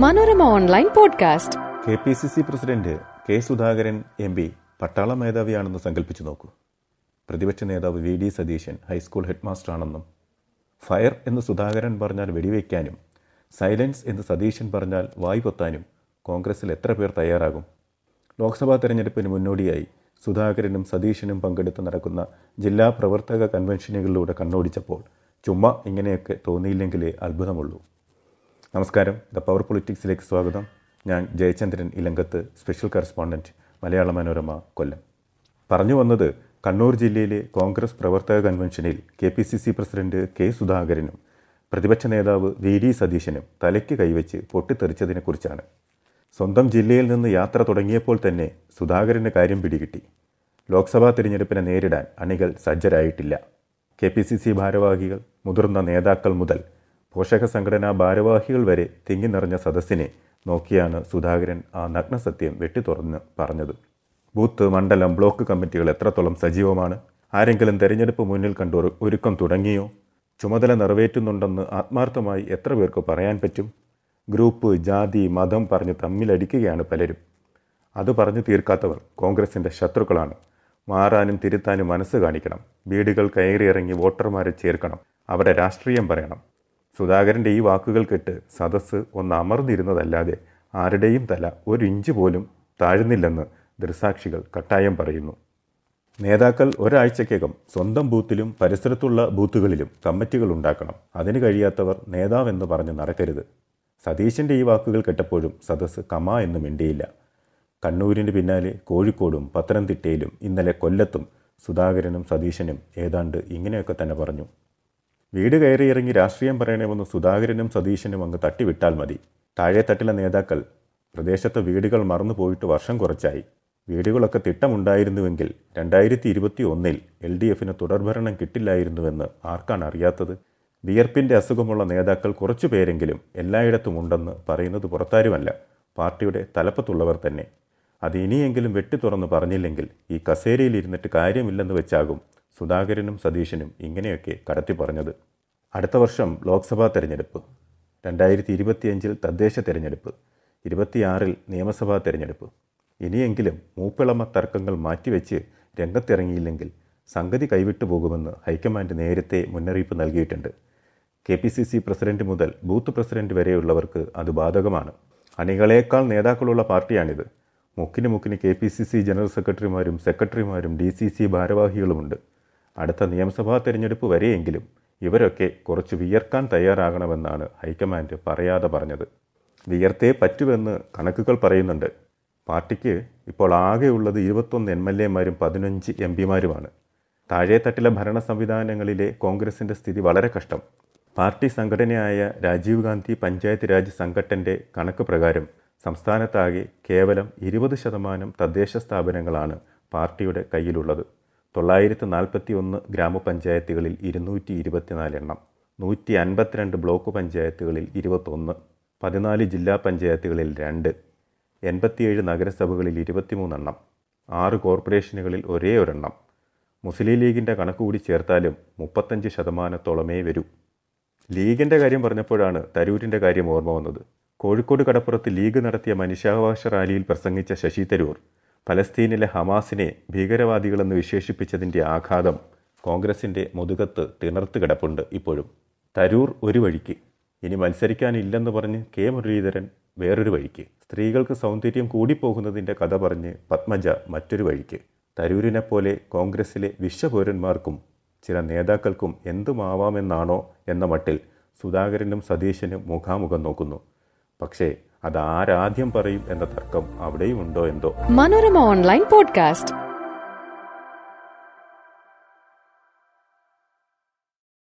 Manorama online podcast. K P C C president K Sudhakaran M P പട്ടാള മേധാവിയാണെന്ന് സങ്കല്പിച്ചു നോക്കൂ. പ്രതിപക്ഷ നേതാവ് V D Satheesan high school headmaster മാസ്റ്ററാണെന്നും fire എന്ന് സുധാകരൻ പറഞ്ഞാൽ വെടിവെക്കാനും സൈലൻസ് എന്ന് സതീശൻ പറഞ്ഞാൽ വായു പൊത്താനും കോൺഗ്രസിൽ എത്ര പേർ തയ്യാറാകും? ലോക്സഭാ തെരഞ്ഞെടുപ്പിന് മുന്നോടിയായി സുധാകരനും സതീശനും പങ്കെടുത്ത് നടക്കുന്ന ജില്ലാ പ്രവർത്തക കൺവെൻഷനുകളിലൂടെ കണ്ണോടിച്ചപ്പോൾ ചുമ്മാ ഇങ്ങനെയൊക്കെ തോന്നിയില്ലെങ്കിലേ അത്ഭുതമുള്ളൂ. നമസ്കാരം. ദ പവർ പൊളിറ്റിക്സിലേക്ക് സ്വാഗതം. ഞാൻ ജയചന്ദ്രൻ ഇലങ്കത്ത് സ്പെഷ്യൽ കറസ്പോണ്ടന്റ് മലയാള മനോരമ കൊല്ലം. പറഞ്ഞു വന്നത് കണ്ണൂർ ജില്ലയിലെ കോൺഗ്രസ് പ്രവർത്തക കൺവെൻഷനിൽ K P C C president K സുധാകരനും പ്രതിപക്ഷ നേതാവ് വി ഡി സതീശനും തലയ്ക്ക് കൈവച്ച് പൊട്ടിത്തെറിച്ചതിനെക്കുറിച്ചാണ് സ്വന്തം ജില്ലയിൽ നിന്ന് യാത്ര തുടങ്ങിയപ്പോൾ തന്നെ സുധാകരന് കാര്യം പിടികിട്ടി. ലോക്സഭാ തിരഞ്ഞെടുപ്പിനെ നേരിടാൻ അണികൾ സജ്ജരായിട്ടില്ല. കെ പി സി സി ഭാരവാഹികൾ മുതിർന്ന നേതാക്കൾ മുതൽ പോഷക സംഘടനാ ഭാരവാഹികൾ വരെ തിങ്ങി നിറഞ്ഞ സദസ്സിനെ നോക്കിയാണ് സുധാകരൻ ആ നഗ്നസത്യം വെട്ടിത്തുറന്ന് പറഞ്ഞത്. ബൂത്ത് മണ്ഡലം ബ്ലോക്ക് കമ്മിറ്റികൾ എത്രത്തോളം സജീവമാണ്? ആരെങ്കിലും തെരഞ്ഞെടുപ്പ് മുന്നിൽ കണ്ടു ഒരുക്കം തുടങ്ങിയോ? ചുമതല നിറവേറ്റുന്നുണ്ടെന്ന് ആത്മാർത്ഥമായി എത്ര പേർക്ക് പറയാൻ പറ്റും? ഗ്രൂപ്പ് ജാതി മതം പറഞ്ഞ് തമ്മിലടിക്കുകയാണ് പലരും. അത് പറഞ്ഞു തീർക്കാത്തവർ കോൺഗ്രസിന്റെ ശത്രുക്കളാണ്. മാറാനും തിരുത്താനും മനസ്സ് കാണിക്കണം. വീടുകൾ കയറിയിറങ്ങി വോട്ടർമാരെ ചേർക്കണം. അവിടെ രാഷ്ട്രീയം പറയണം. സുധാകരന്റെ ഈ വാക്കുകൾ കേട്ട് സദസ്സ് ഒന്ന് അമർന്നിരുന്നതല്ലാതെ ആരുടെയും തല ഒരു ഇഞ്ച് പോലും താഴ്ന്നില്ലെന്ന് ദൃസാക്ഷികൾ കട്ടായം പറയുന്നു. നേതാക്കൾ ഒരാഴ്ചക്കകം സ്വന്തം ബൂത്തിലും പരിസരത്തുള്ള ബൂത്തുകളിലും കമ്മിറ്റികൾ ഉണ്ടാക്കണം. അതിന് കഴിയാത്തവർ നേതാവെന്ന് പറഞ്ഞ് നടക്കരുത്. സതീശന്റെ ഈ വാക്കുകൾ കേട്ടപ്പോഴും സദസ്സ് കമ എന്ന് മിണ്ടിയില്ല. കണ്ണൂരിന് പിന്നാലെ കോഴിക്കോടും പത്തനംതിട്ടയിലും ഇന്നലെ കൊല്ലത്തും സുധാകരനും സതീശനും ഏതാണ്ട് ഇങ്ങനെയൊക്കെ തന്നെ പറഞ്ഞു. വീട് കയറിയിറങ്ങി രാഷ്ട്രീയം പറയണമെന്ന് സുധാകരനും സതീശനും അങ്ങ് തട്ടിവിട്ടാൽ മതി. താഴെ തട്ടിലെ നേതാക്കൾ പ്രദേശത്തെ വീടുകൾ മറന്നു പോയിട്ട് വർഷം കുറച്ചായി. വീടുകളൊക്കെ തിട്ടമുണ്ടായിരുന്നുവെങ്കിൽ രണ്ടായിരത്തി ഇരുപത്തി ഒന്നിൽ എൽ ഡി എഫിന് തുടർഭരണം കിട്ടില്ലായിരുന്നുവെന്ന് ആർക്കാണ് അറിയാത്തത്? വിയർപ്പിന്റെ അസുഖമുള്ള നേതാക്കൾ കുറച്ചു പേരെങ്കിലും എല്ലായിടത്തും ഉണ്ടെന്ന് പറയുന്നത് പുറത്താരുമല്ല. പാർട്ടിയുടെ തലപ്പത്തുള്ളവർ തന്നെ. അത് ഇനിയെങ്കിലും വെട്ടി തുറന്ന് പറഞ്ഞില്ലെങ്കിൽ ഈ കസേരയിൽ ഇരുന്നിട്ട് കാര്യമില്ലെന്ന് വെച്ചാകും സുധാകരനും സതീശനും ഇങ്ങനെയൊക്കെ കടത്തി പറഞ്ഞത്. അടുത്ത വർഷം ലോക്സഭാ തെരഞ്ഞെടുപ്പ്. രണ്ടായിരത്തി ഇരുപത്തിയഞ്ചിൽ തദ്ദേശ തെരഞ്ഞെടുപ്പ്. ഇരുപത്തിയാറിൽ നിയമസഭാ തെരഞ്ഞെടുപ്പ്. ഇനിയെങ്കിലും മൂപ്പിളമ തർക്കങ്ങൾ മാറ്റിവെച്ച് രംഗത്തിറങ്ങിയില്ലെങ്കിൽ സംഗതി കൈവിട്ടു പോകുമെന്ന് ഹൈക്കമാൻഡ് നേരത്തെ മുന്നറിയിപ്പ് നൽകിയിട്ടുണ്ട്. K P C C president മുതൽ ബൂത്ത് പ്രസിഡന്റ് വരെയുള്ളവർക്ക് അത് ബാധകമാണ്. അണികളേക്കാൾ നേതാക്കളുള്ള പാർട്ടിയാണിത്. മുക്കിന് മുക്കിന് K P C C general സെക്രട്ടറിമാരും സെക്രട്ടറിമാരും ഡി സി സി ഭാരവാഹികളുമുണ്ട്. അടുത്ത നിയമസഭാ തെരഞ്ഞെടുപ്പ് വരെയെങ്കിലും ഇവരൊക്കെ കുറച്ച് വിയർക്കാൻ തയ്യാറാകണമെന്നാണ് ഹൈക്കമാൻഡ് പറയാതെ പറഞ്ഞത്. വിയർത്തേ പറ്റുമെന്ന് കണക്കുകൾ പറയുന്നുണ്ട്. പാർട്ടിക്ക് ഇപ്പോൾ ആകെയുള്ളത് ഇരുപത്തൊന്ന് എം എൽ എമാരും പതിനഞ്ച് എം പിമാരുമാണ്. താഴെത്തട്ടിലെ ഭരണ സംവിധാനങ്ങളിലെ കോൺഗ്രസിന്റെ സ്ഥിതി വളരെ കഷ്ടം. പാർട്ടി സംഘടനയായ രാജീവ് ഗാന്ധി പഞ്ചായത്ത് രാജ് സംഘട്ടന്റെ കണക്ക് പ്രകാരം സംസ്ഥാനത്താകെ കേവലം ഇരുപത് ശതമാനം തദ്ദേശ സ്ഥാപനങ്ങളാണ് പാർട്ടിയുടെ കയ്യിലുള്ളത്. തൊള്ളായിരത്തി നാൽപ്പത്തി ഒന്ന് ഗ്രാമപഞ്ചായത്തുകളിൽ ഇരുന്നൂറ്റി ഇരുപത്തിനാല് എണ്ണം നൂറ്റി അൻപത്തിരണ്ട് ബ്ലോക്ക് പഞ്ചായത്തുകളിൽ ഇരുപത്തൊന്ന് പതിനാല് ജില്ലാ പഞ്ചായത്തുകളിൽ രണ്ട് എൺപത്തിയേഴ് നഗരസഭകളിൽ ഇരുപത്തിമൂന്നെണ്ണം ആറ് കോർപ്പറേഷനുകളിൽ ഒരേ ഒരെണ്ണം. മുസ്ലിം ലീഗിന്റെ കണക്ക് കൂടി ചേർത്താലും മുപ്പത്തഞ്ച് ശതമാനത്തോളമേ വരൂ. ലീഗിന്റെ കാര്യം പറഞ്ഞപ്പോഴാണ് തരൂരിന്റെ കാര്യം ഓർമ്മ വന്നത്. കോഴിക്കോട് കടപ്പുറത്ത് ലീഗ് നടത്തിയ മനുഷ്യാവകാശ റാലിയിൽ പ്രസംഗിച്ച ശശി തരൂർ ഫലസ്തീനിലെ ഹമാസിനെ ഭീകരവാദികളെന്ന് വിശേഷിപ്പിച്ചതിന്റെ ആഘാതം കോൺഗ്രസിന്റെ മുതുകത്ത് തിണർത്ത് കിടപ്പുണ്ട് ഇപ്പോഴും. തരൂർ ഒരു വഴിക്ക്. ഇനി മത്സരിക്കാനില്ലെന്ന് പറഞ്ഞ് കെ മുരളീധരൻ വേറൊരു വഴിക്ക്. സ്ത്രീകൾക്ക് സൗന്ദര്യം കൂടിപ്പോകുന്നതിന്റെ കഥ പറഞ്ഞ് പത്മജ മറ്റൊരു വഴിക്ക്. തരൂരിനെ പോലെ കോൺഗ്രസിലെ വിശ്വപൗരന്മാർക്കും ചില നേതാക്കൾക്കും എന്തുമാവാമെന്നാണോ എന്ന മട്ടിൽ സുധാകരനും സതീശനും മുഖാമുഖം നോക്കുന്നു. പക്ഷേ അത് ആരാദ്യം പറയും എന്ന തർക്കം അവിടെയും ഉണ്ടോ എന്തോ? Manorama online podcast.